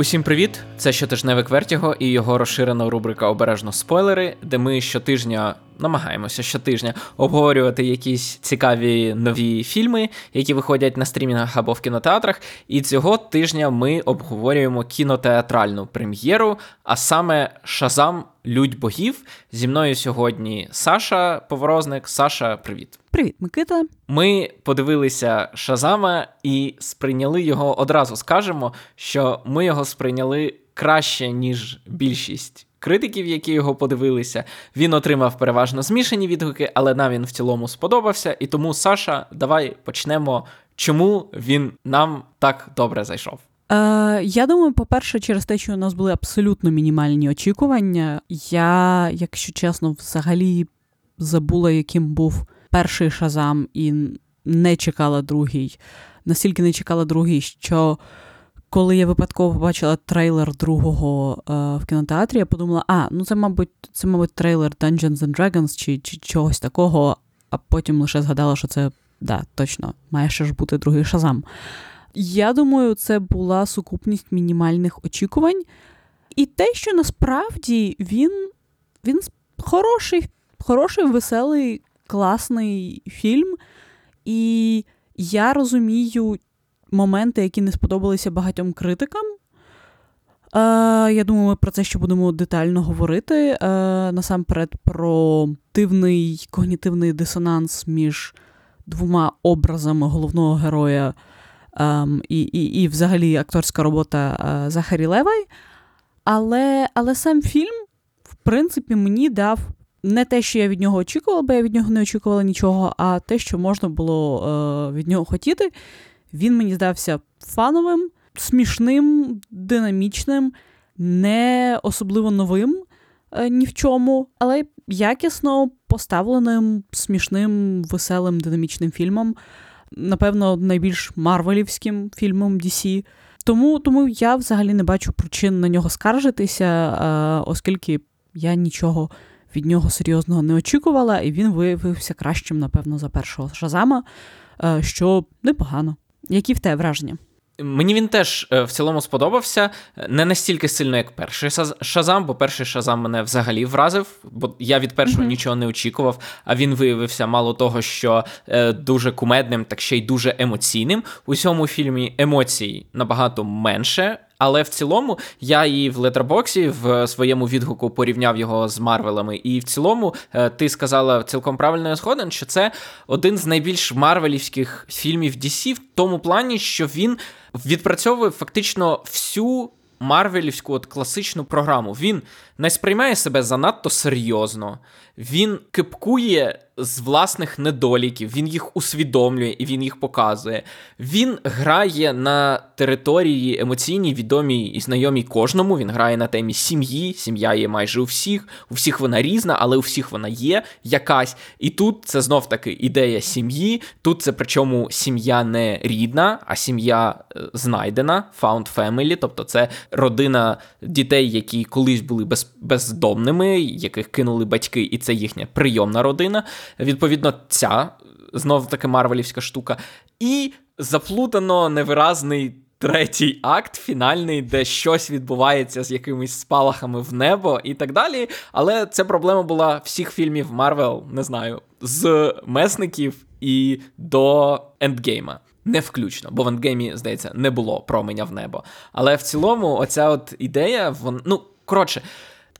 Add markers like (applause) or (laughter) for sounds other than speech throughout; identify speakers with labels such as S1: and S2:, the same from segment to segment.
S1: Усім привіт! Це щотижневик Вертіго і його розширена рубрика Обережно спойлери, де ми щотижня намагаємося щотижня обговорювати якісь цікаві нові фільми, які виходять на стрімінгах або в кінотеатрах. І цього тижня ми обговорюємо кінотеатральну прем'єру, а саме Шазам Людь богів. Зі мною сьогодні Саша Поворозник. Саша, привіт.
S2: Привіт, Микита.
S1: Ми подивилися Шазама і сприйняли його одразу. Скажемо, що ми його сприйняли краще, ніж більшість критиків, які його подивилися. Він отримав переважно змішані відгуки, але нам він в цілому сподобався. І тому, Саша, давай почнемо. Чому він нам так добре зайшов?
S2: Е, Я думаю, по-перше, через те, що у нас були абсолютно мінімальні очікування. Я, якщо чесно, взагалі забула, яким був перший шазам, і не чекала другий. Настільки не чекала другий, що коли я випадково побачила трейлер другого е, в кінотеатрі, я подумала, а, ну це, мабуть, це, мабуть, трейлер Dungeons and Dragons чи, чи чогось такого, а потім лише згадала, що це да, точно, має ще ж бути другий шазам. Я думаю, це була сукупність мінімальних очікувань. І те, що насправді він він хороший, хороший, веселий, класний фільм. І я розумію моменти, які не сподобалися багатьом критикам. Е, Я думаю, ми про це ще будемо детально говорити. Е, Насамперед, про дивний когнітивний дисонанс між двома образами головного героя е, і, і, і, взагалі, акторська робота е, Захарі Левай. Але, Але сам фільм, в принципі, мені дав. Не те, що я від нього очікувала, бо я від нього не очікувала нічого, а те, що можна було е, від нього хотіти. Він мені здався фановим, смішним, динамічним, не особливо новим е, ні в чому, але якісно поставленим, смішним, веселим, динамічним фільмом. Напевно, найбільш марвелівським фільмом DC. Тому тому я взагалі не бачу причин на нього скаржитися, е, оскільки я нічого від нього серйозного не очікувала, і він виявився кращим, напевно, за першого Шазама, е, що непогано. Які в те враження?
S1: Мені він теж е, в цілому сподобався не настільки сильно, як перший Шазам, бо перший Шазам мене взагалі вразив, бо я від першого mm-hmm. нічого не очікував, а він виявився мало того, що е, дуже кумедним, так ще й дуже емоційним. У цьому фільмі емоцій набагато менше. Але в цілому я і в летербоксі в своєму відгуку порівняв його з Марвелами. І в цілому е, ти сказала цілком правильно я згоден, що це один з найбільш марвелівських фільмів DC в тому плані, що він відпрацьовує фактично всю марвелівську от класичну програму. Він не сприймає себе занадто серйозно, він кипкує з власних недоліків, він їх усвідомлює і він їх показує. Він грає на території емоційній, відомій і знайомій кожному. Він грає на темі сім'ї. Сім'я є майже у всіх, у всіх вона різна, але у всіх вона є якась. І тут це знов таки ідея сім'ї. Тут це причому сім'я не рідна, а сім'я е, знайдена, found family, тобто це родина дітей, які колись були без, бездомними, яких кинули батьки, і це їхня прийомна родина. Відповідно, ця знов таки марвелівська штука. І заплутано невиразний. Третій акт, фінальний, де щось відбувається з якимись спалахами в небо і так далі. Але ця проблема була всіх фільмів Марвел, не знаю, з месників і до ендгейма. Не включно, бо в ендгеймі, здається, не було променя в небо. Але в цілому, оця от ідея, ван, ну коротше,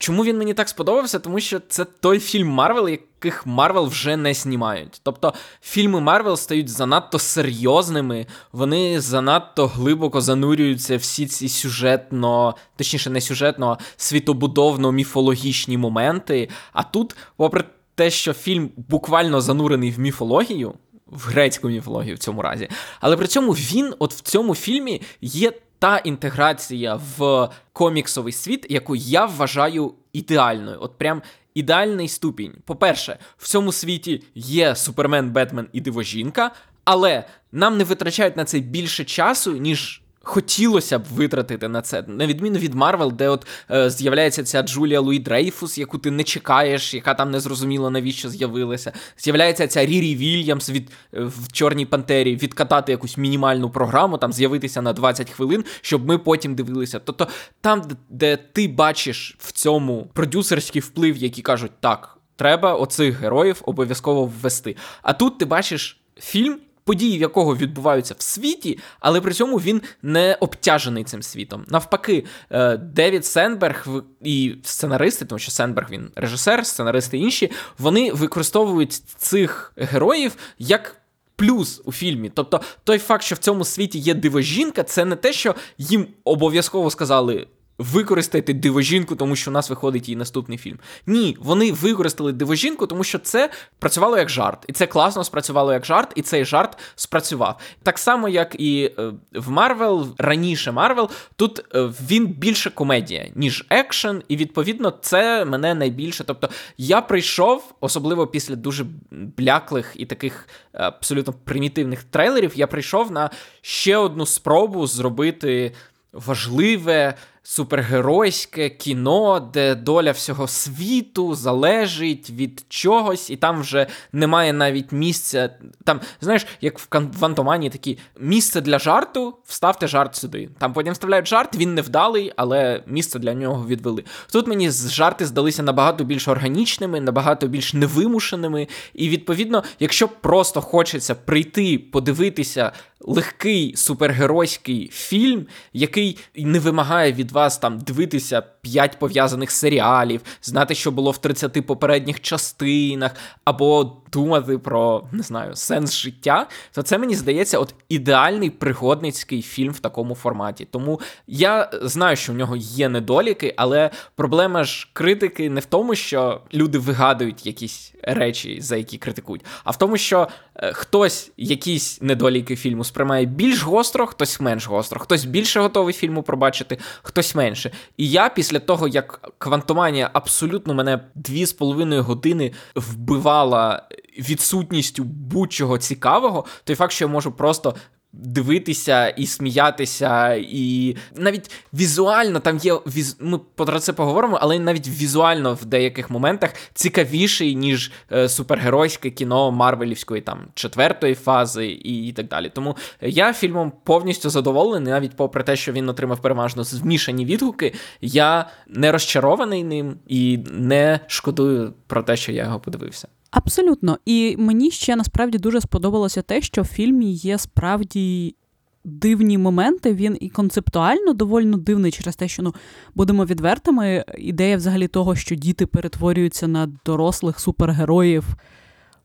S1: Чому він мені так сподобався? Тому що це той фільм Марвел, яких Марвел вже не знімають. Тобто фільми Марвел стають занадто серйозними, вони занадто глибоко занурюються всі ці сюжетно, точніше, не сюжетно, а світобудовно-міфологічні моменти. А тут, попри те, що фільм буквально занурений в міфологію, в грецьку міфологію в цьому разі, але при цьому він, от в цьому фільмі, є та інтеграція в коміксовий світ, яку я вважаю ідеальною. От прям ідеальний ступінь. По-перше, в цьому світі є Супермен, Бетмен і Диво-жінка, але нам не витрачають на це більше часу, ніж хотілося б витратити на це, на відміну від Марвел, де от е, з'являється ця Джулія Луї-Дрейфус, яку ти не чекаєш, яка там не зрозуміла, навіщо з'явилася. З'являється ця Рірі Вільямс від е, в Чорній Пантері відкатати якусь мінімальну програму, там з'явитися на 20 хвилин, щоб ми потім дивилися. Тобто, там, де ти бачиш в цьому продюсерський вплив, які кажуть, так, треба оцих героїв обов'язково ввести. А тут ти бачиш фільм події, в якого відбуваються в світі, але при цьому він не обтяжений цим світом. Навпаки, е, Девід Сенберг і сценаристи, тому що Сендберг він режисер, сценаристи інші, вони використовують цих героїв як. Плюс у фільмі, тобто той факт, що в цьому світі є дивожінка, це не те, що їм обов'язково сказали використати дивожінку, тому що у нас виходить її наступний фільм. Ні, вони використали дивожінку, тому що це працювало як жарт. І це класно спрацювало як жарт, і цей жарт спрацював. Так само, як і е, в Марвел, раніше Марвел, тут е, він більше комедія, ніж екшен, і відповідно це мене найбільше. Тобто я прийшов, особливо після дуже бляклих і таких е, абсолютно примітивних трейлерів, я прийшов на ще одну спробу зробити важливе супергеройське кіно, де доля всього світу залежить від чогось, і там вже немає навіть місця. Там, знаєш, як в Квантомані такі місце для жарту, вставте жарт сюди. Там потім вставляють жарт, він невдалий, але місце для нього відвели. Тут мені жарти здалися набагато більш органічними, набагато більш невимушеними. І відповідно, якщо просто хочеться прийти, подивитися легкий супергеройський фільм, який не вимагає від вас там дивитися п'ять пов'язаних серіалів, знати, що було в 30 попередніх частинах, або думати про не знаю сенс життя, то це мені здається, от ідеальний пригодницький фільм в такому форматі. Тому я знаю, що в нього є недоліки, але проблема ж критики не в тому, що люди вигадують якісь речі, за які критикують, а в тому, що е, хтось якісь недоліки фільму сприймає більш гостро, хтось менш гостро, хтось більше готовий фільму пробачити, хтось менше. І я після того, як Квантоманія абсолютно мене дві з половиною години вбивала відсутністю будь-чого цікавого, той факт, що я можу просто. Дивитися і сміятися, і навіть візуально там є віз... ми про це поговоримо, але навіть візуально в деяких моментах цікавіший, ніж е, супергеройське кіно Марвелівської там четвертої фази і, і так далі. Тому я фільмом повністю задоволений, навіть попри те, що він отримав переважно змішані відгуки, я не розчарований ним і не шкодую про те, що я його подивився.
S2: Абсолютно. І мені ще насправді дуже сподобалося те, що в фільмі є справді дивні моменти. Він і концептуально доволі дивний через те, що ну будемо відвертими. Ідея взагалі того, що діти перетворюються на дорослих супергероїв,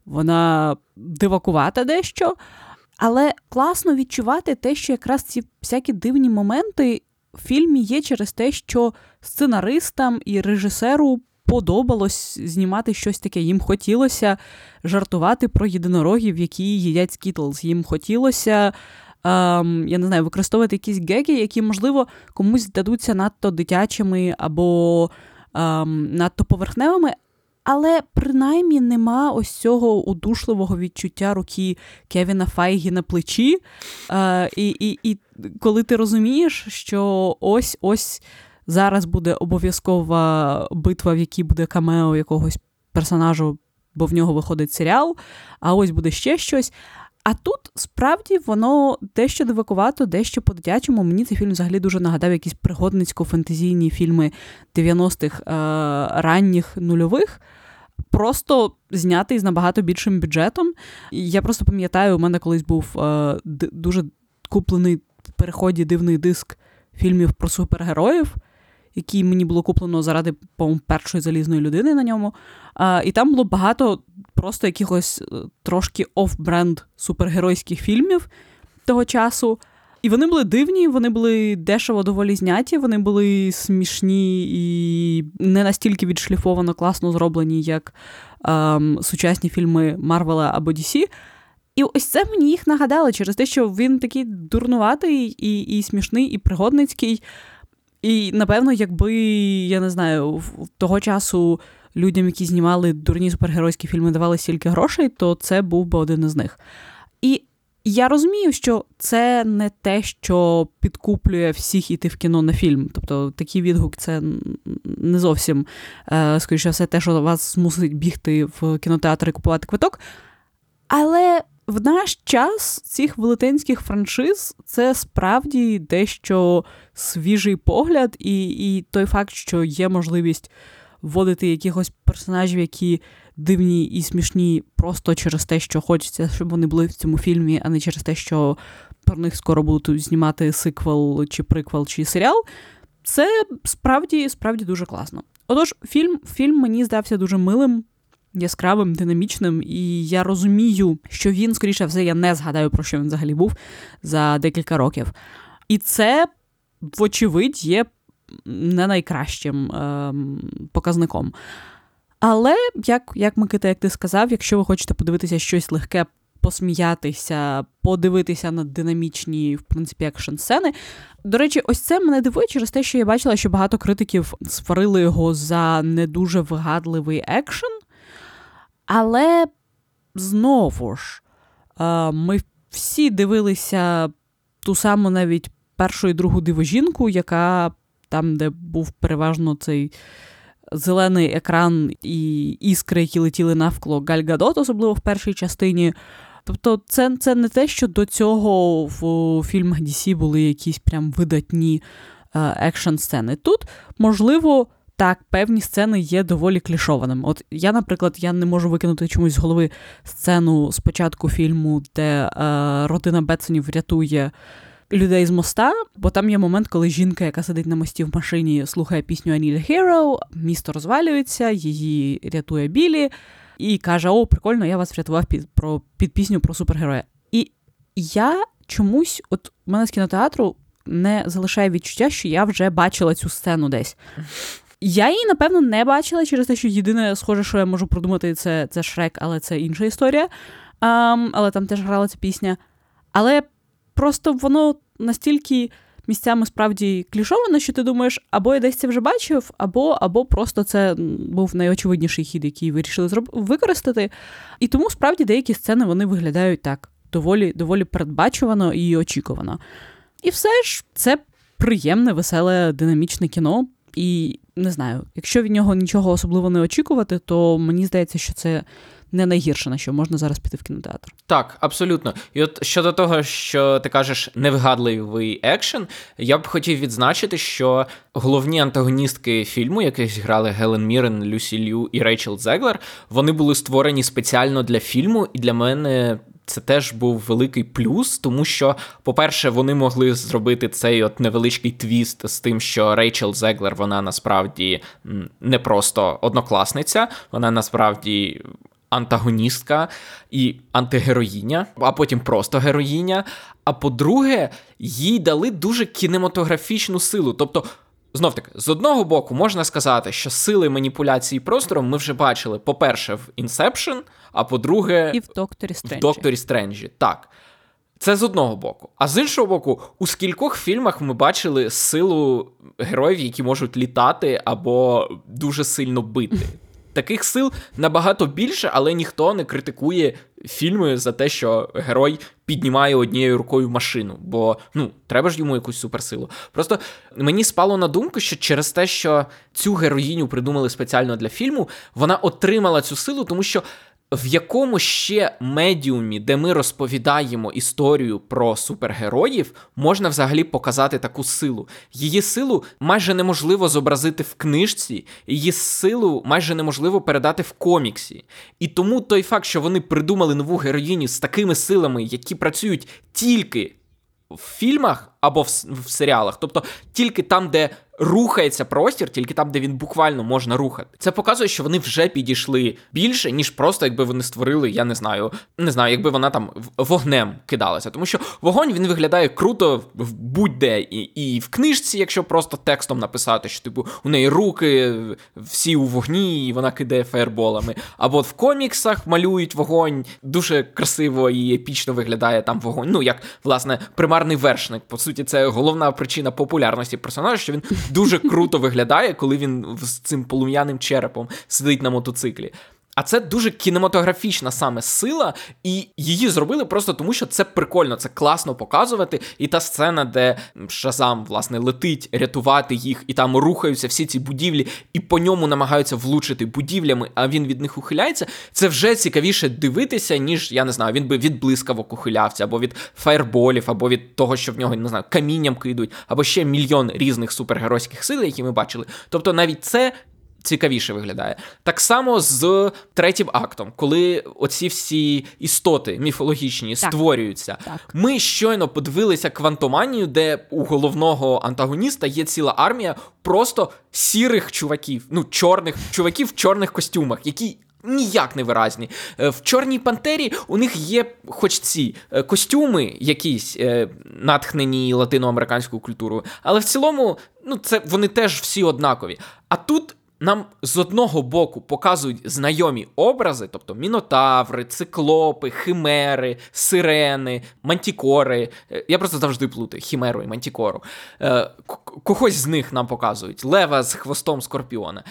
S2: вона дивакувата дещо. Але класно відчувати те, що якраз ці всякі дивні моменти в фільмі є через те, що сценаристам і режисеру подобалось знімати щось таке. Їм хотілося жартувати про єдинорогів, які їдять скітлз. Їм хотілося. Um, я не знаю, використовувати якісь геги, які, можливо, комусь дадуться надто дитячими або um, надто поверхневими, але принаймні нема ось цього удушливого відчуття руки Кевіна Файгі на плечі. Uh, і, і, І коли ти розумієш, що ось ось Зараз буде обов'язкова битва, в якій буде камео якогось персонажу, бо в нього виходить серіал, а ось буде ще щось. А тут справді воно дещо дивакувато, дещо по-дитячому. Мені цей фільм взагалі дуже нагадав якісь пригодницько-фентезійні фільми 90-х е- ранніх нульових. Просто знятий з набагато більшим бюджетом. Я просто пам'ятаю, у мене колись був е- дуже куплений в переході дивний диск фільмів про супергероїв який мені було куплено заради по-моєму, першої залізної людини на ньому. А, І там було багато просто якихось е, трошки оф-бренд супергеройських фільмів того часу. І вони були дивні, вони були дешево доволі зняті, вони були смішні і не настільки відшліфовано класно зроблені, як ем, сучасні фільми Марвела або DC. І ось це мені їх нагадало через те, що він такий дурнуватий і і смішний, і пригодницький. І напевно, якби я не знаю, того часу людям, які знімали дурні супергеройські фільми, давали стільки грошей, то це був би один із них. І Я розумію, що це не те, що підкуплює всіх іти в кіно на фільм. Тобто такий відгук це не зовсім, е, скоріше все, те, що вас змусить бігти в кінотеатр і купувати квиток. Але в наш час цих велетенських франшиз це справді дещо свіжий погляд, і, і той факт, що є можливість вводити якихось персонажів, які дивні і смішні просто через те, що хочеться, щоб вони були в цьому фільмі, а не через те, що про них скоро будуть знімати сиквел, чи приквел, чи серіал. Це справді справді дуже класно. Отож, фільм, фільм мені здався дуже милим. Яскравим, динамічним, і я розумію, що він, скоріше все, я не згадаю, про що він взагалі був за декілька років. І це, вочевидь, є не найкращим е, показником. Але, як як Микита, як ти сказав, якщо ви хочете подивитися щось легке, посміятися, подивитися на динамічні, в принципі, екшн сцени. До речі, ось це мене дивує через те, що я бачила, що багато критиків сварили його за не дуже вигадливий екшен. Але знову ж, е, ми всі дивилися ту саму навіть першу і другу дивожінку, яка там, де був переважно цей зелений екран і іскри, які летіли навколо Гальгадот, особливо в першій частині. Тобто, це це не те, що до цього в фільмах DC були якісь прям видатні екшн сцени. Тут, можливо, так, певні сцени є доволі клішованими. От я, наприклад, я не можу викинути чомусь з голови сцену з початку фільму, де е, родина Бетсонів рятує людей з моста, бо там є момент, коли жінка, яка сидить на мості в машині, слухає пісню I Need a Hero, місто розвалюється, її рятує Білі, і каже: О, прикольно, я вас врятував під про під пісню про супергероя. І я чомусь, от у мене з кінотеатру не залишає відчуття, що я вже бачила цю сцену десь. Я її, напевно, не бачила через те, що єдине, схоже, що я можу продумати, це це Шрек, але це інша історія. Um, але там теж грала ця пісня. Але просто воно настільки місцями справді клішовано, що ти думаєш, або я десь це вже бачив, або або просто це був найочевидніший хід, який вирішили зроб... використати. І тому справді деякі сцени вони виглядають так доволі, доволі передбачувано і очікувано. І все ж це приємне, веселе, динамічне кіно. І не знаю, якщо від нього нічого особливо не очікувати, то мені здається, що це не найгірше, на що можна зараз піти в кінотеатр.
S1: Так, абсолютно. І от щодо того, що ти кажеш невигадливий екшен, я б хотів відзначити, що головні антагоністки фільму, яких грали Гелен Мірен, Люсі Лю і Рейчел Зеглер, вони були створені спеціально для фільму, і для мене. Це теж був великий плюс, тому що, по-перше, вони могли зробити цей от невеличкий твіст з тим, що Рейчел Зеглер, вона насправді не просто однокласниця, вона насправді антагоністка і антигероїня, а потім просто героїня. А по-друге, їй дали дуже кінематографічну силу. Тобто, знов таки, з одного боку, можна сказати, що сили маніпуляції простором ми вже бачили, по-перше, в Inception, а по-друге,
S2: і в Докторі Стренджі.
S1: В Докторі Стренджі. Так. Це з одного боку. А з іншого боку, у скількох фільмах ми бачили силу героїв, які можуть літати або дуже сильно бити. Таких сил набагато більше, але ніхто не критикує фільми за те, що герой піднімає однією рукою машину, бо ну треба ж йому якусь суперсилу. Просто мені спало на думку, що через те, що цю героїню придумали спеціально для фільму, вона отримала цю силу, тому що в якому ще медіумі, де ми розповідаємо історію про супергероїв, можна взагалі показати таку силу. Її силу майже неможливо зобразити в книжці, її силу майже неможливо передати в коміксі. І тому той факт, що вони придумали нову героїню з такими силами, які працюють тільки в фільмах або в, серіалах, тобто тільки там, де рухається простір, тільки там, де він буквально можна рухати. Це показує, що вони вже підійшли більше, ніж просто якби вони створили, я не знаю, не знаю, якби вона там вогнем кидалася. Тому що вогонь він виглядає круто в будь-де і, і в книжці, якщо просто текстом написати, що типу у неї руки всі у вогні, і вона кидає фаєрболами. Або в коміксах малюють вогонь, дуже красиво і епічно виглядає там вогонь. Ну як власне примарний вершник. По суті, це головна причина популярності персонажа, що він дуже круто виглядає, коли він з цим полум'яним черепом сидить на мотоциклі. А це дуже кінематографічна саме сила, і її зробили просто тому, що це прикольно, це класно показувати. І та сцена, де Шазам власне летить рятувати їх, і там рухаються всі ці будівлі, і по ньому намагаються влучити будівлями, а він від них ухиляється. Це вже цікавіше дивитися, ніж я не знаю, він би від блискавок ухилявся, або від фаєрболів, або від того, що в нього не знаю, камінням кидуть, або ще мільйон різних супергеройських сил, які ми бачили. Тобто навіть це цікавіше виглядає. Так само з третім актом, коли оці всі істоти міфологічні так. створюються. Так. Ми щойно подивилися квантоманію, де у головного антагоніста є ціла армія просто сірих чуваків, ну чорних чуваків в чорних костюмах, які. Ніяк не виразні. Е, в Чорній Пантері у них є хоч ці е, костюми, якісь е, натхнені латиноамериканською культурою, але в цілому, ну, це вони теж всі однакові. А тут нам з одного боку показують знайомі образи, тобто мінотаври, циклопи, химери, сирени, мантікори. Е, я просто завжди плутаю хімеру і мантікору. Е, когось з них нам показують лева з хвостом скорпіона.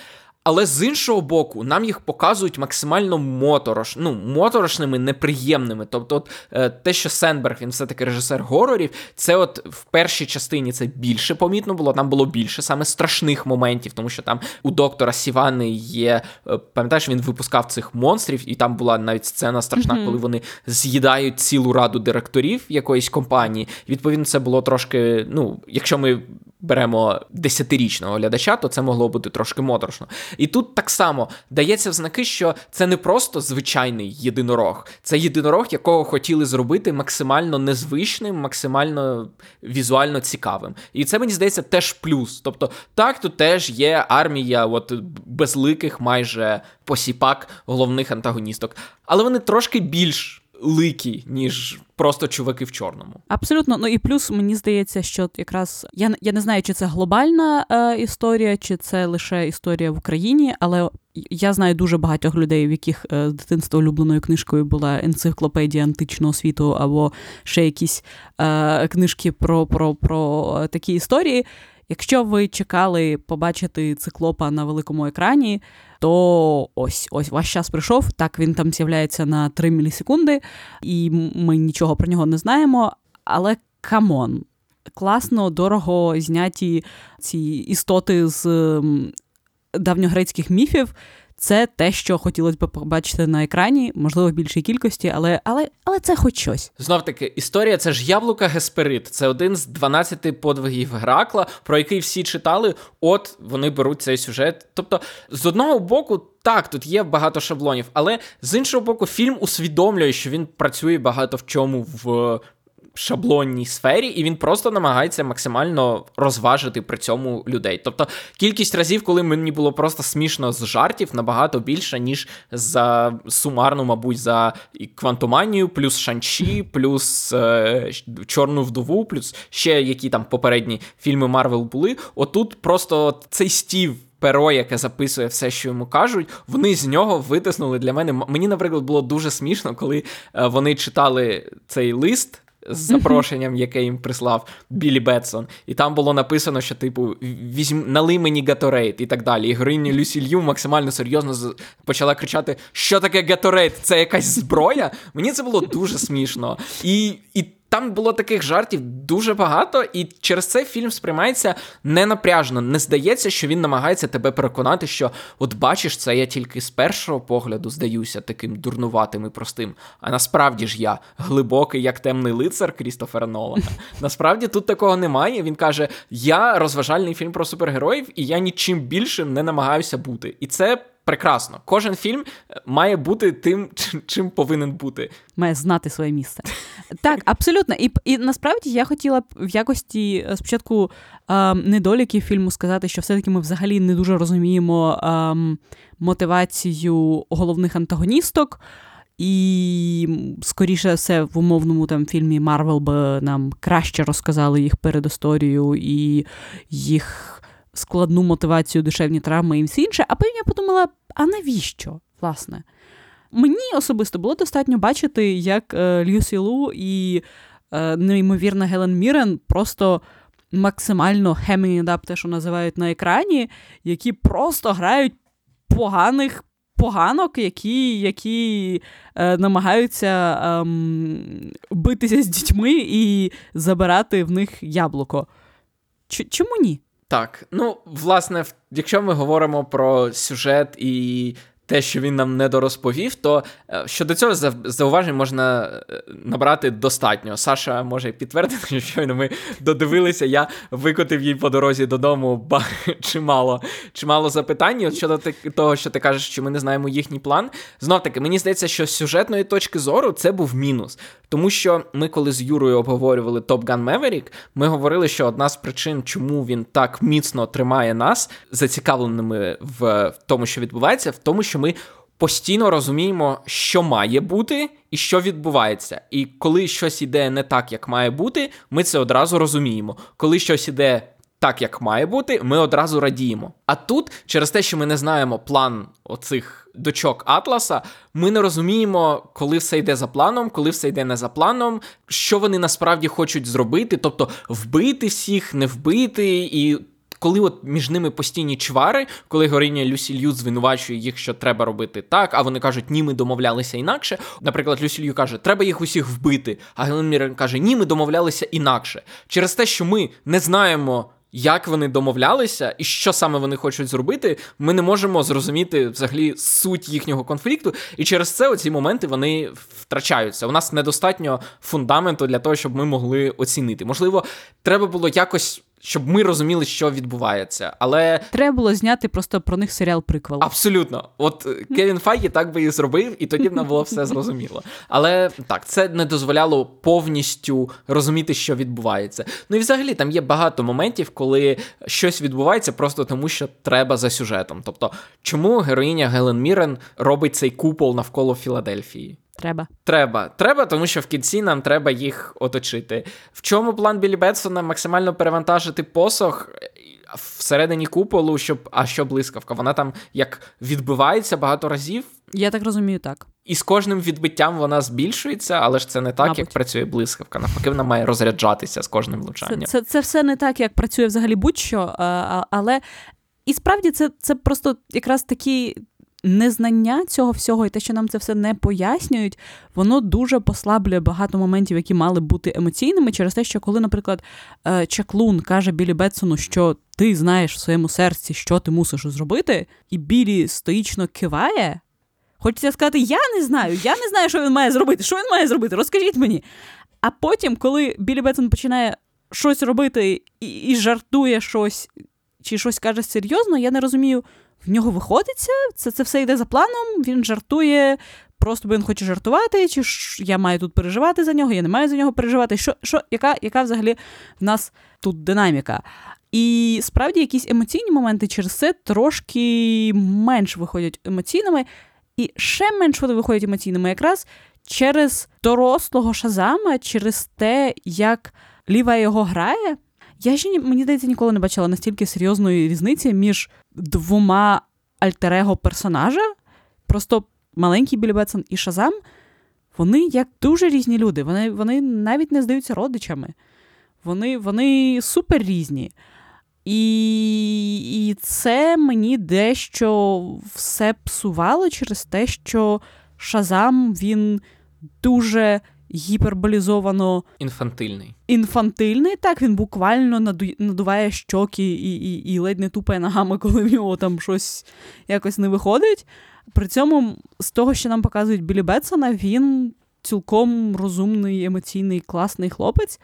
S1: Але з іншого боку, нам їх показують максимально моторош, ну, моторошними, неприємними. Тобто, от, е, те, що Сенберг, він все-таки режисер горорів, це от в першій частині це більше помітно було, там було більше саме страшних моментів, тому що там у доктора Сівани є, е, пам'ятаєш, він випускав цих монстрів, і там була навіть сцена страшна, mm-hmm. коли вони з'їдають цілу раду директорів якоїсь компанії. Відповідно, це було трошки, ну, якщо ми беремо десятирічного глядача, то це могло бути трошки моторошно. І тут так само дається в знаки, що це не просто звичайний єдинорог, це єдинорог, якого хотіли зробити максимально незвичним, максимально візуально цікавим. І це мені здається теж плюс. Тобто, так, тут теж є армія от безликих майже посіпак головних антагоністок, але вони трошки більш ликі, ніж просто чуваки в чорному.
S2: Абсолютно. Ну і плюс мені здається, що якраз я я не знаю, чи це глобальна е, історія, чи це лише історія в Україні, але я знаю дуже багатьох людей, в яких е, з дитинства улюбленою книжкою була енциклопедія античного світу, або ще якісь е, книжки про, про, про такі історії. Якщо ви чекали побачити циклопа на великому екрані, то ось ось ваш час прийшов. Так він там з'являється на 3 мілісекунди, і ми нічого про нього не знаємо. Але come on, класно, дорого зняті ці істоти з давньогрецьких міфів. Це те, що хотілося б побачити на екрані, можливо, в більшій кількості, але але, але це хоч щось.
S1: Знов таки, історія це ж яблука Гесперид. Це один з 12 подвигів Гракла, про який всі читали. От вони беруть цей сюжет. Тобто, з одного боку, так, тут є багато шаблонів, але з іншого боку, фільм усвідомлює, що він працює багато в чому в шаблонній сфері, і він просто намагається максимально розважити при цьому людей. Тобто кількість разів, коли мені було просто смішно з жартів, набагато більше, ніж за сумарну, мабуть, за квантоманію, плюс Шан-Чі, плюс е, Чорну вдову, плюс ще які там попередні фільми Марвел були. Отут просто цей Стів. Перо, яке записує все, що йому кажуть, вони з нього витиснули для мене. Мені, наприклад, було дуже смішно, коли е, вони читали цей лист з запрошенням, яке їм прислав Білі Бетсон. І там було написано, що, типу, візьм, налий мені Gatorade і так далі. І героїня Люсі Лью максимально серйозно почала кричати: Що таке Гаторейт? Це якась зброя? Мені це було дуже смішно. І, І там було таких жартів дуже багато, і через це фільм сприймається ненапряжно. Не здається, що він намагається тебе переконати, що от бачиш, це я тільки з першого погляду здаюся таким дурнуватим і простим. А насправді ж я глибокий, як темний лицар Крістофера Нолана. Насправді тут такого немає. Він каже: Я розважальний фільм про супергероїв, і я нічим більшим не намагаюся бути. І це прекрасно. Кожен фільм е, має бути тим, (laughs) чим повинен бути.
S2: Має знати своє місце. Так, абсолютно. І і насправді я хотіла б в якості е, спочатку е, недоліків фільму сказати, що все-таки ми взагалі не дуже розуміємо е, мотивацію головних антагоністок. І, скоріше все, в умовному там фільмі Марвел би нам краще розказали їх передісторію і їх складну мотивацію, душевні травми і все інше. А потім я подумала: а навіщо? Власне? Мені особисто було достатньо бачити, як е, Люсі Лу і е, неймовірна Гелен Мірен просто максимально хемінгап, те, що називають на екрані, які просто грають поганих поганок, які які е, намагаються е, битися з дітьми і забирати в них яблуко. Ч- чому ні?
S1: Так, ну, власне, якщо ми говоримо про сюжет і те, що він нам не дорозповів, то е, щодо цього зауважень можна е, набрати достатньо. Саша може підтвердити, що щойно ми додивилися, я викотив їй по дорозі додому ба, чимало чимало запитань. От щодо того, що ти кажеш, що ми не знаємо їхній план. Знов таки, мені здається, що з сюжетної точки зору це був мінус. Тому що ми, коли з Юрою обговорювали Top Gun Maverick, ми говорили, що одна з причин, чому він так міцно тримає нас зацікавленими в тому, що відбувається, в тому, що ми. Постійно розуміємо, що має бути і що відбувається. І коли щось іде не так, як має бути, ми це одразу розуміємо. Коли щось іде так, як має бути, ми одразу радіємо. А тут, через те, що ми не знаємо план оцих дочок Атласа, ми не розуміємо, коли все йде за планом, коли все йде не за планом, що вони насправді хочуть зробити, тобто вбити всіх, не вбити і. Коли от між ними постійні чвари, коли Горіня Люсі Лью звинувачує їх, що треба робити так, а вони кажуть, ні, ми домовлялися інакше. Наприклад, Люсі Лью каже, треба їх усіх вбити. А Гелен Мірен каже, ні, ми домовлялися інакше. Через те, що ми не знаємо як вони домовлялися і що саме вони хочуть зробити, ми не можемо зрозуміти взагалі суть їхнього конфлікту. І через це оці моменти вони втрачаються. У нас недостатньо фундаменту для того, щоб ми могли оцінити. Можливо, треба було якось щоб ми розуміли, що відбувається. Але
S2: треба було зняти просто про них серіал приквел.
S1: Абсолютно, от е, Кевін Файгі так би і зробив, і тоді б нам було все зрозуміло. Але так, це не дозволяло повністю розуміти, що відбувається. Ну і взагалі там є багато моментів, коли щось відбувається просто тому, що треба за сюжетом. Тобто, чому героїня Гелен Мірен робить цей купол навколо Філадельфії?
S2: Треба.
S1: Треба, треба, тому що в кінці нам треба їх оточити. В чому план Білі Бетсона максимально перевантажити посох всередині куполу, щоб а що блискавка? Вона там як відбивається багато разів.
S2: Я так розумію, так.
S1: І з кожним відбиттям вона збільшується, але ж це не так, Мабуть. як працює блискавка. Навпаки, вона має розряджатися з кожним влучанням.
S2: Це це, це все не так, як працює взагалі будь-що, але і справді це це просто якраз такі незнання цього всього і те, що нам це все не пояснюють, воно дуже послаблює багато моментів, які мали бути емоційними, через те, що коли, наприклад, е, Чаклун каже Білі Бетсону, що ти знаєш в своєму серці, що ти мусиш зробити, і Білі стоїчно киває. Хочеться сказати, я не знаю, я не знаю, що він має зробити. Що він має зробити? Розкажіть мені. А потім, коли Білі Бетсон починає щось робити і, і жартує щось, чи щось каже серйозно, я не розумію, в нього виходиться, це це все йде за планом, він жартує, просто бо він хоче жартувати, чи ж я маю тут переживати за нього, я не маю за нього переживати. Що, що, Яка яка взагалі в нас тут динаміка? І справді якісь емоційні моменти через це трошки менш виходять емоційними, і ще менш вони виходять емоційними якраз через дорослого шазама, через те, як Ліва його грає. Я ще мені здається, ніколи не бачила настільки серйозної різниці між двома альтерего персонажа. Просто маленький Білі Бетсон і Шазам, вони як дуже різні люди. Вони вони навіть не здаються родичами. Вони вони супер різні. І і це мені дещо все псувало через те, що Шазам він дуже гіперболізовано
S1: інфантильний.
S2: Інфантильний, так, він буквально наду... надуває щоки і і, і ледь не тупає ногами, (laughs) коли в нього там щось якось не виходить. При цьому, з того, що нам показують Білі Бетсона, він цілком розумний, емоційний, класний хлопець.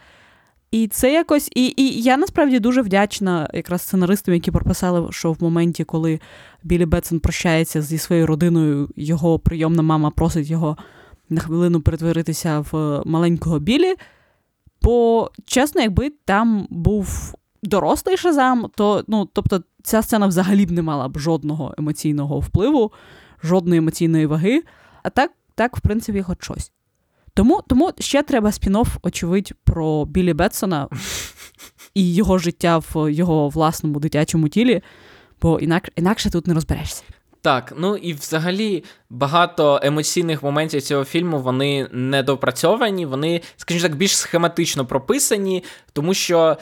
S2: І це якось. І і я насправді дуже вдячна якраз сценаристам, які прописали, що в моменті, коли Білі Бетсон прощається зі своєю родиною, його прийомна мама просить його на хвилину перетворитися в маленького білі. Бо, чесно, якби там був дорослий шазам, то ну, тобто ця сцена взагалі б не мала б жодного емоційного впливу, жодної емоційної ваги. А так, так, в принципі, хоч щось. Тому тому ще треба спін-офф, очевидь, про Білі Бетсона (laughs) і його життя в його власному дитячому тілі, бо інакше, інакше тут не розберешся.
S1: Так, ну і взагалі багато емоційних моментів цього фільму вони недопрацьовані, вони, скажімо так, більш схематично прописані, тому що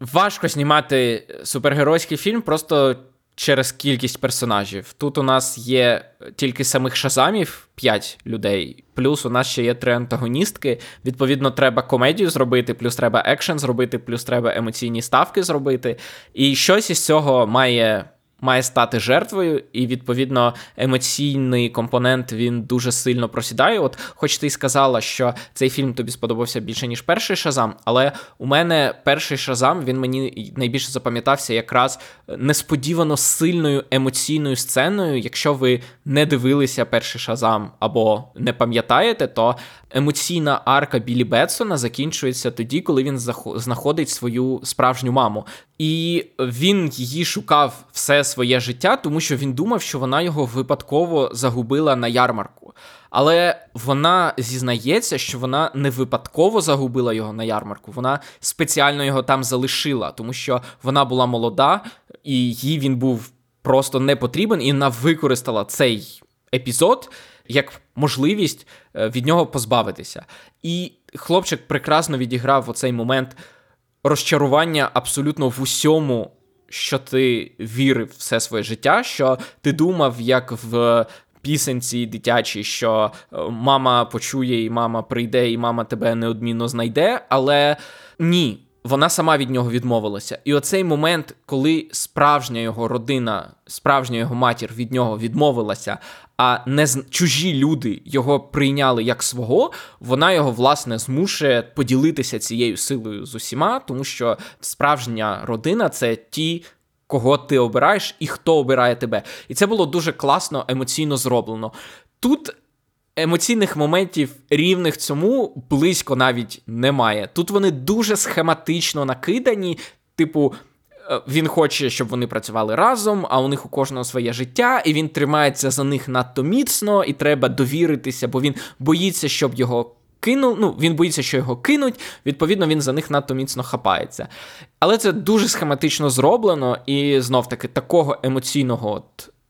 S1: важко знімати супергеройський фільм просто через кількість персонажів. Тут у нас є тільки самих шазамів 5 людей, плюс у нас ще є три антагоністки. Відповідно, треба комедію зробити, плюс треба екшен зробити, плюс треба емоційні ставки зробити. І щось із цього має має стати жертвою, і відповідно емоційний компонент він дуже сильно просідає. От, хоч ти й сказала, що цей фільм тобі сподобався більше ніж перший Шазам, але у мене перший Шазам він мені найбільше запам'ятався якраз несподівано сильною емоційною сценою. Якщо ви не дивилися перший Шазам або не пам'ятаєте, то емоційна арка Білі Бетсона закінчується тоді, коли він знаходить свою справжню маму. І він її шукав все своє життя, тому що він думав, що вона його випадково загубила на ярмарку. Але вона зізнається, що вона не випадково загубила його на ярмарку, вона спеціально його там залишила, тому що вона була молода, і їй він був просто не потрібен, і вона використала цей епізод як можливість е, від нього позбавитися. І хлопчик прекрасно відіграв оцей момент розчарування абсолютно в усьому. Що ти вірив все своє життя, що ти думав, як в пісенці дитячій, що е, мама почує, і мама прийде, і мама тебе неодмінно знайде, але ні, вона сама від нього відмовилася. І оцей момент, коли справжня його родина, справжня його матір від нього відмовилася, а не чужі люди його прийняли як свого, вона його власне змушує поділитися цією силою з усіма, тому що справжня родина це ті. Кого ти обираєш і хто обирає тебе. І це було дуже класно, емоційно зроблено. Тут емоційних моментів рівних цьому близько навіть немає. Тут вони дуже схематично накидані, типу. Е, він хоче, щоб вони працювали разом, а у них у кожного своє життя, і він тримається за них надто міцно, і треба довіритися, бо він боїться, щоб його кинув. Ну, він боїться, що його кинуть. Відповідно, він за них надто міцно хапається. Але це дуже схематично зроблено, і знов таки такого емоційного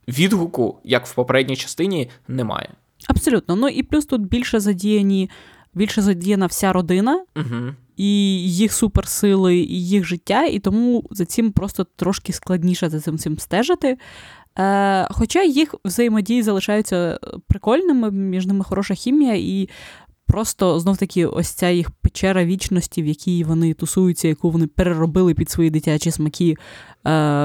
S1: відгуку, як в попередній частині, немає.
S2: Абсолютно. Ну і плюс тут більше задіяні, більше задіяна вся родина.
S1: Угу.
S2: І їх суперсили, і їх життя, і тому за цим просто трошки складніше за цим цим стежити. Е, Хоча їх взаємодії залишаються прикольними, між ними хороша хімія, і просто знов таки ось ця їх печера вічності, в якій вони тусуються, яку вони переробили під свої дитячі смаки, е,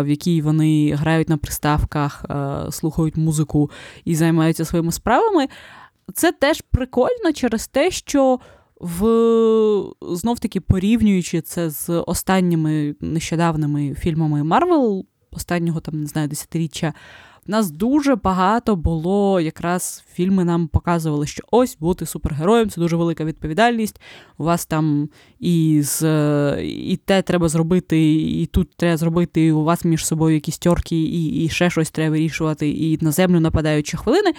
S2: в якій вони грають на приставках, е, слухають музику і займаються своїми справами. Це теж прикольно через те, що в знов таки порівнюючи це з останніми нещодавними фільмами Марвел, останнього там не знаю десятиріччя. Нас дуже багато було якраз фільми нам показували, що ось бути супергероєм це дуже велика відповідальність. У вас там і з, і те треба зробити, і тут треба зробити, і у вас між собою якісь тьорки, і і ще щось треба вирішувати, і на землю нападаючи хвилини.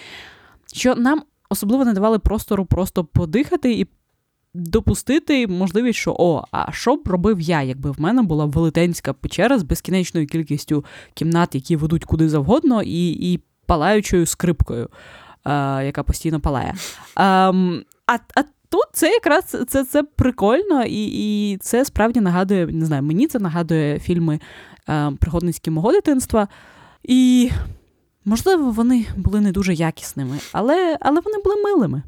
S2: Що нам особливо не давали простору просто подихати і допустити можливість, що о, а що б робив я, якби в мене була велетенська печера з безкінечною кількістю кімнат, які ведуть куди завгодно, і і палаючою скрипкою, а, яка постійно палає. А, а, а Тут це якраз це це прикольно, і і це справді нагадує, не знаю, мені це нагадує фільми е, пригодницькі мого дитинства. І, можливо, вони були не дуже якісними, але, але вони були милими.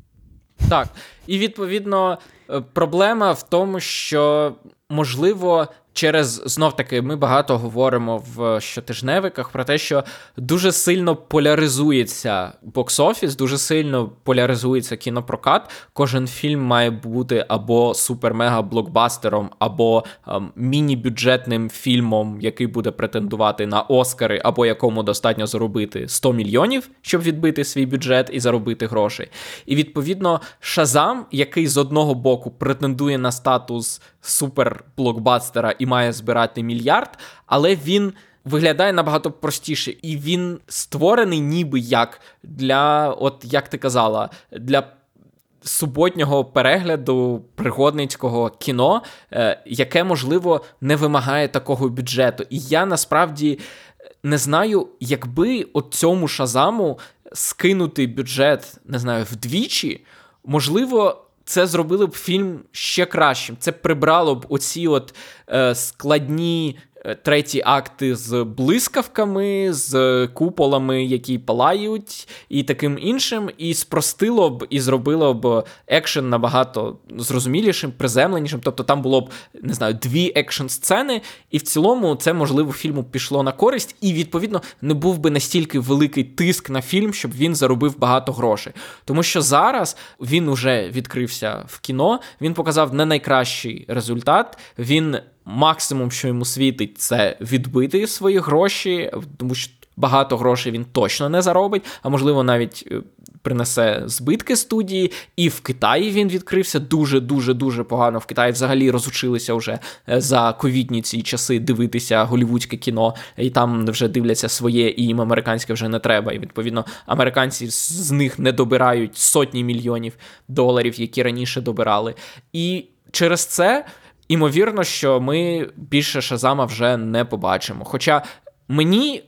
S1: Так. І відповідно е, проблема в тому, що можливо через знов таки ми багато говоримо в щотижневиках про те, що дуже сильно поляризується бокс-офіс, дуже сильно поляризується кінопрокат. Кожен фільм має бути або супер-мега-блокбастером, або ем, міні-бюджетним фільмом, який буде претендувати на Оскари, або якому достатньо заробити 100 мільйонів, щоб відбити свій бюджет і заробити гроші. І відповідно Шазам, який з одного боку претендує на статус супер-блокбастера і має збирати мільярд, але він. Виглядає набагато простіше, і він створений ніби як для, от як ти казала, для суботнього перегляду пригодницького кіно, е, яке, можливо, не вимагає такого бюджету. І я насправді не знаю, якби от цьому шазаму скинути бюджет, не знаю, вдвічі, можливо це зробило б фільм ще кращим. Це прибрало б оці от е, складні треті акти з блискавками, з куполами, які палають, і таким іншим, і спростило б і зробило б екшен набагато зрозумілішим, приземленішим. Тобто там було б не знаю, дві екшн сцени, і в цілому це можливо фільму пішло на користь, і відповідно не був би настільки великий тиск на фільм, щоб він заробив багато грошей. Тому що зараз він уже відкрився в кіно, він показав не найкращий результат. Він максимум, що йому світить, це відбити свої гроші, тому що багато грошей він точно не заробить, а можливо навіть е, принесе збитки студії. І в Китаї він відкрився дуже дуже дуже погано. В Китаї взагалі розучилися вже е, за ковідні ці часи дивитися голівудське кіно, і там вже дивляться своє, і їм американське вже не треба. І відповідно американці з них не добирають сотні мільйонів доларів, які раніше добирали. І через це. Імовірно, що ми більше Шазама вже не побачимо. Хоча Мені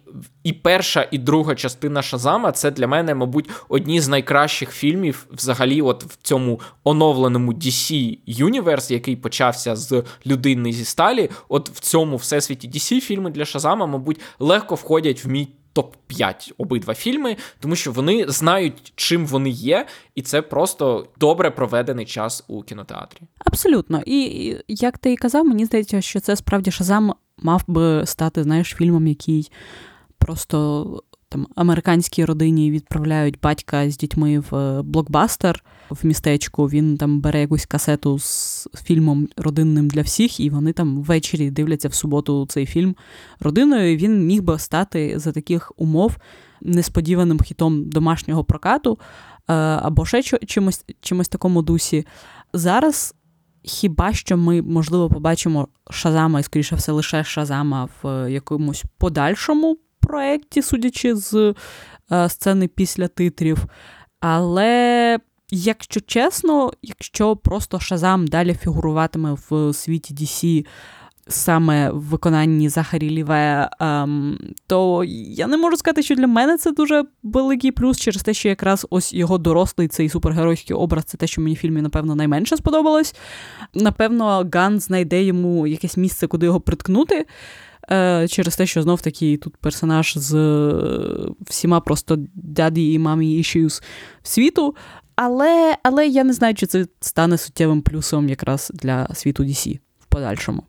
S1: і перша, і друга частина Шазама це для мене, мабуть, одні з найкращих фільмів взагалі, от в цьому оновленому DC Universe, який почався з людини зі сталі. От в цьому всесвіті DC фільми для Шазама, мабуть, легко входять в мій. Топ-5 обидва фільми, тому що вони знають, чим вони є, і це просто добре проведений час у кінотеатрі.
S2: Абсолютно. І як ти і казав, мені здається, що це справді Шазам мав би стати, знаєш, фільмом, який просто там американській родині відправляють батька з дітьми в е, блокбастер в містечку. Він там бере якусь касету з фільмом родинним для всіх, і вони там ввечері дивляться в суботу цей фільм родиною. І Він міг би стати за таких умов несподіваним хітом домашнього прокату е, або ще чимось, чимось такому дусі. Зараз Хіба що ми, можливо, побачимо Шазама, і, скоріше все, лише Шазама в е, якомусь подальшому проєкті, судячи з е, сцени після титрів. Але, якщо чесно, якщо просто Шазам далі фігуруватиме в світі DC саме в виконанні Захарі Ліве, ем, то я не можу сказати, що для мене це дуже великий плюс через те, що якраз ось його дорослий цей супергеройський образ, це те, що мені в фільмі, напевно, найменше сподобалось. Напевно, Ган знайде йому якесь місце, куди його приткнути. Е, через те, що знов таки тут персонаж з е, всіма просто дяді і мамі issues світу. Але але я не знаю, чи це стане суттєвим плюсом якраз для світу DC в подальшому.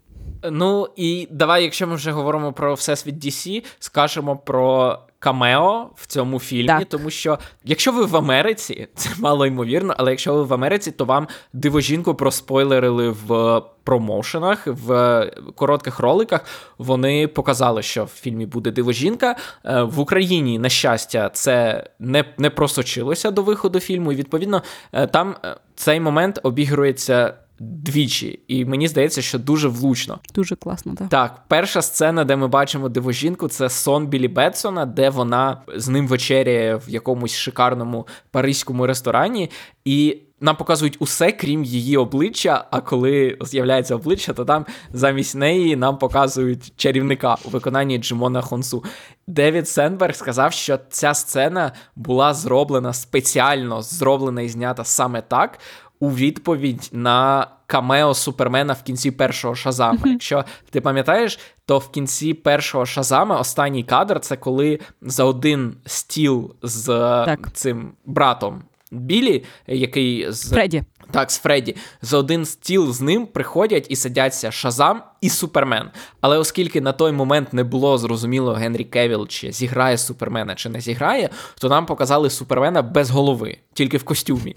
S1: Ну і давай, якщо ми вже говоримо про всесвіт DC, скажемо про камео в цьому фільмі, так. тому що якщо ви в Америці, (laughs) це мало ймовірно, але якщо ви в Америці, то вам дивожінку проспойлерили в промоушенах, в коротких роликах. Вони показали, що в фільмі буде дивожінка. Е, в Україні, на щастя, це не не просочилося до виходу фільму, і відповідно е, там е, цей момент обігрується двічі, і мені здається, що дуже влучно.
S2: Дуже класно, так.
S1: Так, перша сцена, де ми бачимо дивожінку, це сон Білі Бетсона, де вона з ним вечеряє в якомусь шикарному паризькому ресторані, і нам показують усе, крім її обличчя. А коли з'являється обличчя, то там замість неї нам показують чарівника у виконанні Джимона Хонсу. Девід Сенберг сказав, що ця сцена була зроблена спеціально, зроблена і знята саме так у відповідь на камео Супермена в кінці першого Шазама. Якщо ти пам'ятаєш, то в кінці першого Шазама останній кадр це коли за один стіл з так. цим братом Білі, який з
S2: Фредді.
S1: Так, з Фредді. За один стіл з ним приходять і сидяться Шазам і Супермен. Але оскільки на той момент не було зрозуміло Генрі Кевіл, чи зіграє Супермена, чи не зіграє, то нам показали Супермена без голови, тільки в костюмі.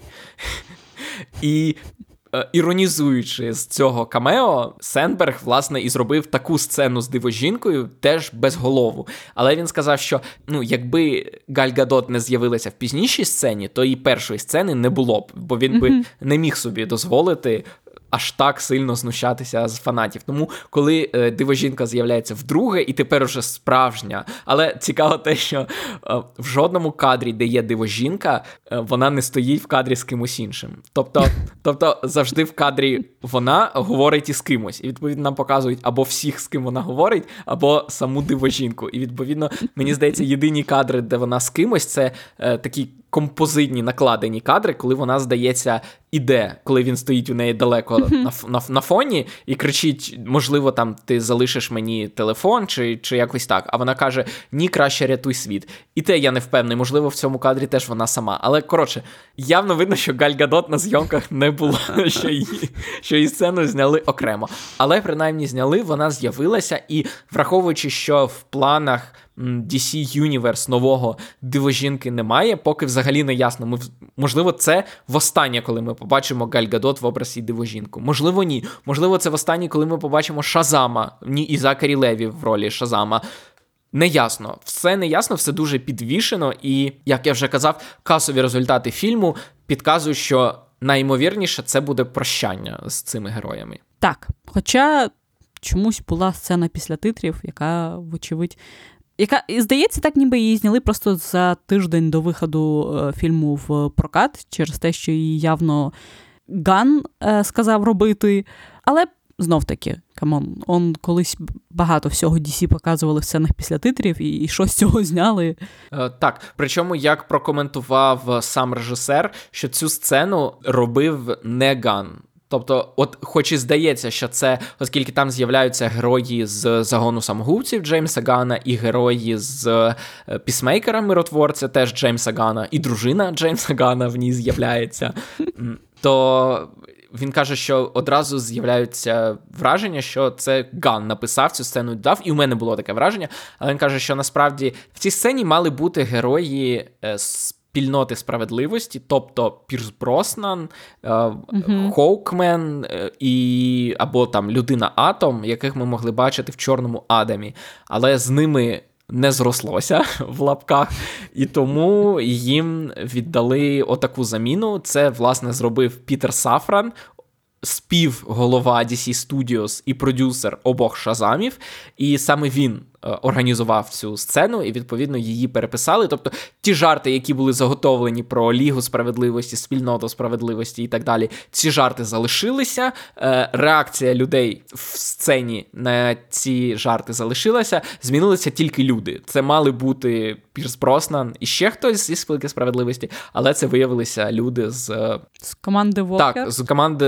S1: І е, іронізуючи з цього камео, Сенберг, власне, і зробив таку сцену з дивожінкою, теж без голову. Але він сказав, що ну, якби Галь Гадот не з'явилася в пізнішій сцені, то і першої сцени не було б, бо він би не міг собі дозволити аж так сильно знущатися з фанатів. Тому, коли е, дивожінка з'являється вдруге, і тепер уже справжня. Але цікаво те, що е, в жодному кадрі, де є дивожінка, е, вона не стоїть в кадрі з кимось іншим. Тобто, (laughs) тобто завжди в кадрі вона говорить із кимось. І відповідно нам показують або всіх, з ким вона говорить, або саму дивожінку. І відповідно, мені здається, єдині кадри, де вона з кимось, це е, такий композитні накладені кадри, коли вона, здається, іде, коли він стоїть у неї далеко на на, на фоні і кричить: можливо, там ти залишиш мені телефон, чи чи якось так. А вона каже: Ні, краще рятуй світ. І те я не впевнений, можливо, в цьому кадрі теж вона сама. Але коротше, явно видно, що Галь Гадот на зйомках не було, (laughs) що її, що її сцену зняли окремо. Але принаймні зняли, вона з'явилася, і враховуючи, що в планах. DC Universe нового дивожінки немає, поки взагалі не ясно. Ми, Можливо, це востаннє, коли ми побачимо Галь Гадот в образі дивожінку. Можливо, ні. Можливо, це востаннє, коли ми побачимо Шазама, ні, і Закарі Леві в ролі Шазама. Неясно, все неясно, все дуже підвішено, і, як я вже казав, касові результати фільму підказують, що найімовірніше це буде прощання з цими героями.
S2: Так, хоча чомусь була сцена після титрів, яка, вочевидь, яка, здається, так ніби її зняли просто за тиждень до виходу е, фільму в прокат, через те, що її явно Ган е, сказав робити. Але знов таки, come on, он колись багато всього DC показували в сценах після титрів, і що з цього зняли.
S1: Е, так, причому як прокоментував сам режисер, що цю сцену робив не Ган. Тобто, от, хоч і здається, що це, оскільки там з'являються герої з загону самогубців Джеймса Гана, і герої з е, Peacemaker 'а миротворця, теж Джеймса Гана, і дружина Джеймса Гана в ній з'являється, то він каже, що одразу з'являються враження, що це Ган написав цю сцену дав, і у мене було таке враження. Але він каже, що насправді в цій сцені мали бути герої з. Спільноти справедливості, тобто Пірс Броснан, uh-huh. Хоукмен е, і або там людина Атом, яких ми могли бачити в Чорному Адамі, але з ними. Не зрослося (laughs) в лапках, і тому їм віддали отаку заміну. Це, власне, зробив Пітер Сафран, співголова DC Studios і продюсер обох шазамів. І саме він Е, організував цю сцену, і відповідно її переписали. Тобто ті жарти, які були заготовлені про Лігу справедливості, спільноту справедливості і так далі, ці жарти залишилися. Е, реакція людей в сцені на ці жарти залишилася. Змінилися тільки люди. Це мали бути Пірс Броснан і ще хтось зі спілки справедливості, але це виявилися люди з
S2: е, З команди Волкер?
S1: Так, з команди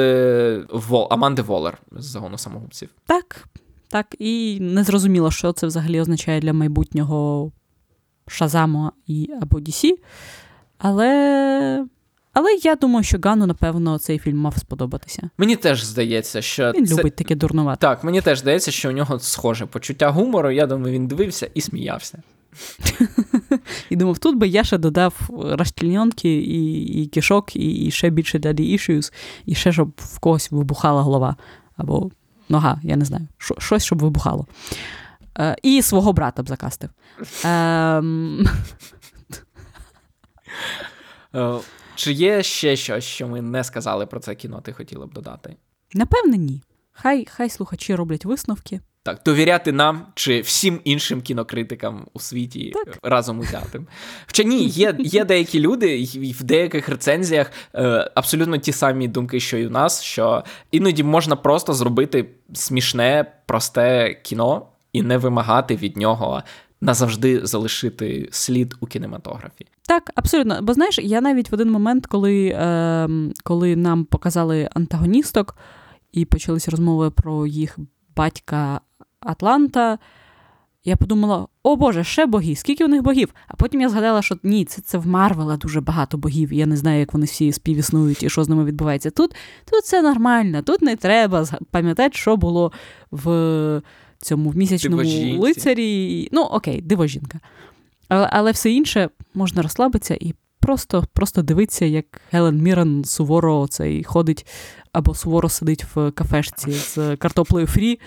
S1: Вол Аманди Волер з загону самогубців.
S2: Так. Так, і не зрозуміло, що це взагалі означає для майбутнього Шазаму і або DC. Але Але я думаю, що Гану, напевно, цей фільм мав сподобатися.
S1: Мені теж здається, що.
S2: Він
S1: це...
S2: любить таке дурнувати.
S1: Так, мені теж здається, що у нього схоже почуття гумору. Я думаю, він дивився і сміявся. (laughs)
S2: І думав, тут би я ще додав розтільньонки і і кишок, і ще більше daddy issues, і ще щоб в когось вибухала голова. Або нога, я не знаю, щось, щоб вибухало. Е, І свого брата б закастив. (laughs) Е,
S1: Чи є ще щось, що ми не сказали про це кіно, ти хотіла б додати?
S2: Напевне, ні. Хай хай слухачі роблять висновки.
S1: Так, довіряти нам чи всім іншим кінокритикам у світі так. разом узятим. Хоча ні, є є деякі люди, і в деяких рецензіях е, абсолютно ті самі думки, що і у нас, що іноді можна просто зробити смішне, просте кіно і не вимагати від нього назавжди залишити слід у кінематографі.
S2: Так, абсолютно. Бо знаєш, я навіть в один момент, коли, е, коли нам показали антагоністок і почалися розмови про їх батька Атланта. Я подумала, о Боже, ще боги, скільки у них богів? А потім я згадала, що ні, це це в Марвела дуже багато богів. Я не знаю, як вони всі співіснують і що з ними відбувається. Тут тут все нормально, тут не треба пам'ятати, що було в цьому в місячному Дивожінці. лицарі. Ну, окей, дивожінка. Але, але все інше можна розслабитися і просто просто дивитися, як Гелен Мірен суворо цей ходить або суворо сидить в кафешці з картоплею фрі,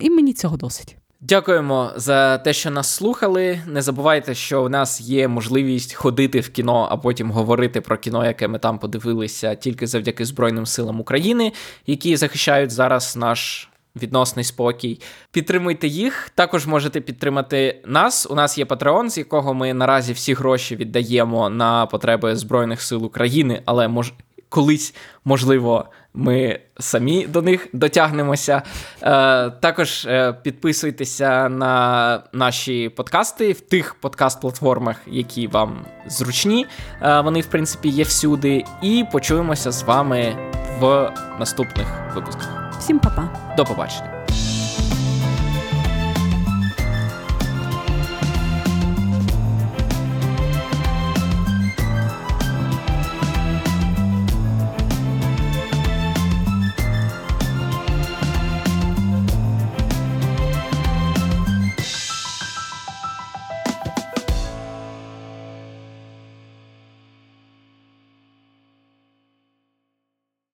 S2: і мені цього досить.
S1: Дякуємо за те, що нас слухали. Не забувайте, що у нас є можливість ходити в кіно, а потім говорити про кіно, яке ми там подивилися, тільки завдяки Збройним силам України, які захищають зараз наш. Відносний спокій. Підтримуйте їх. Також можете підтримати нас. У нас є Patreon, з якого ми наразі всі гроші віддаємо на потреби Збройних сил України, але мож колись, можливо, ми самі до них дотягнемося. Е, Також е, підписуйтеся на наші подкасти в тих подкаст-платформах, які вам зручні. Е, Вони, в принципі, є всюди. І почуємося з вами в наступних випусках.
S2: Всім па-па!
S1: До побачення.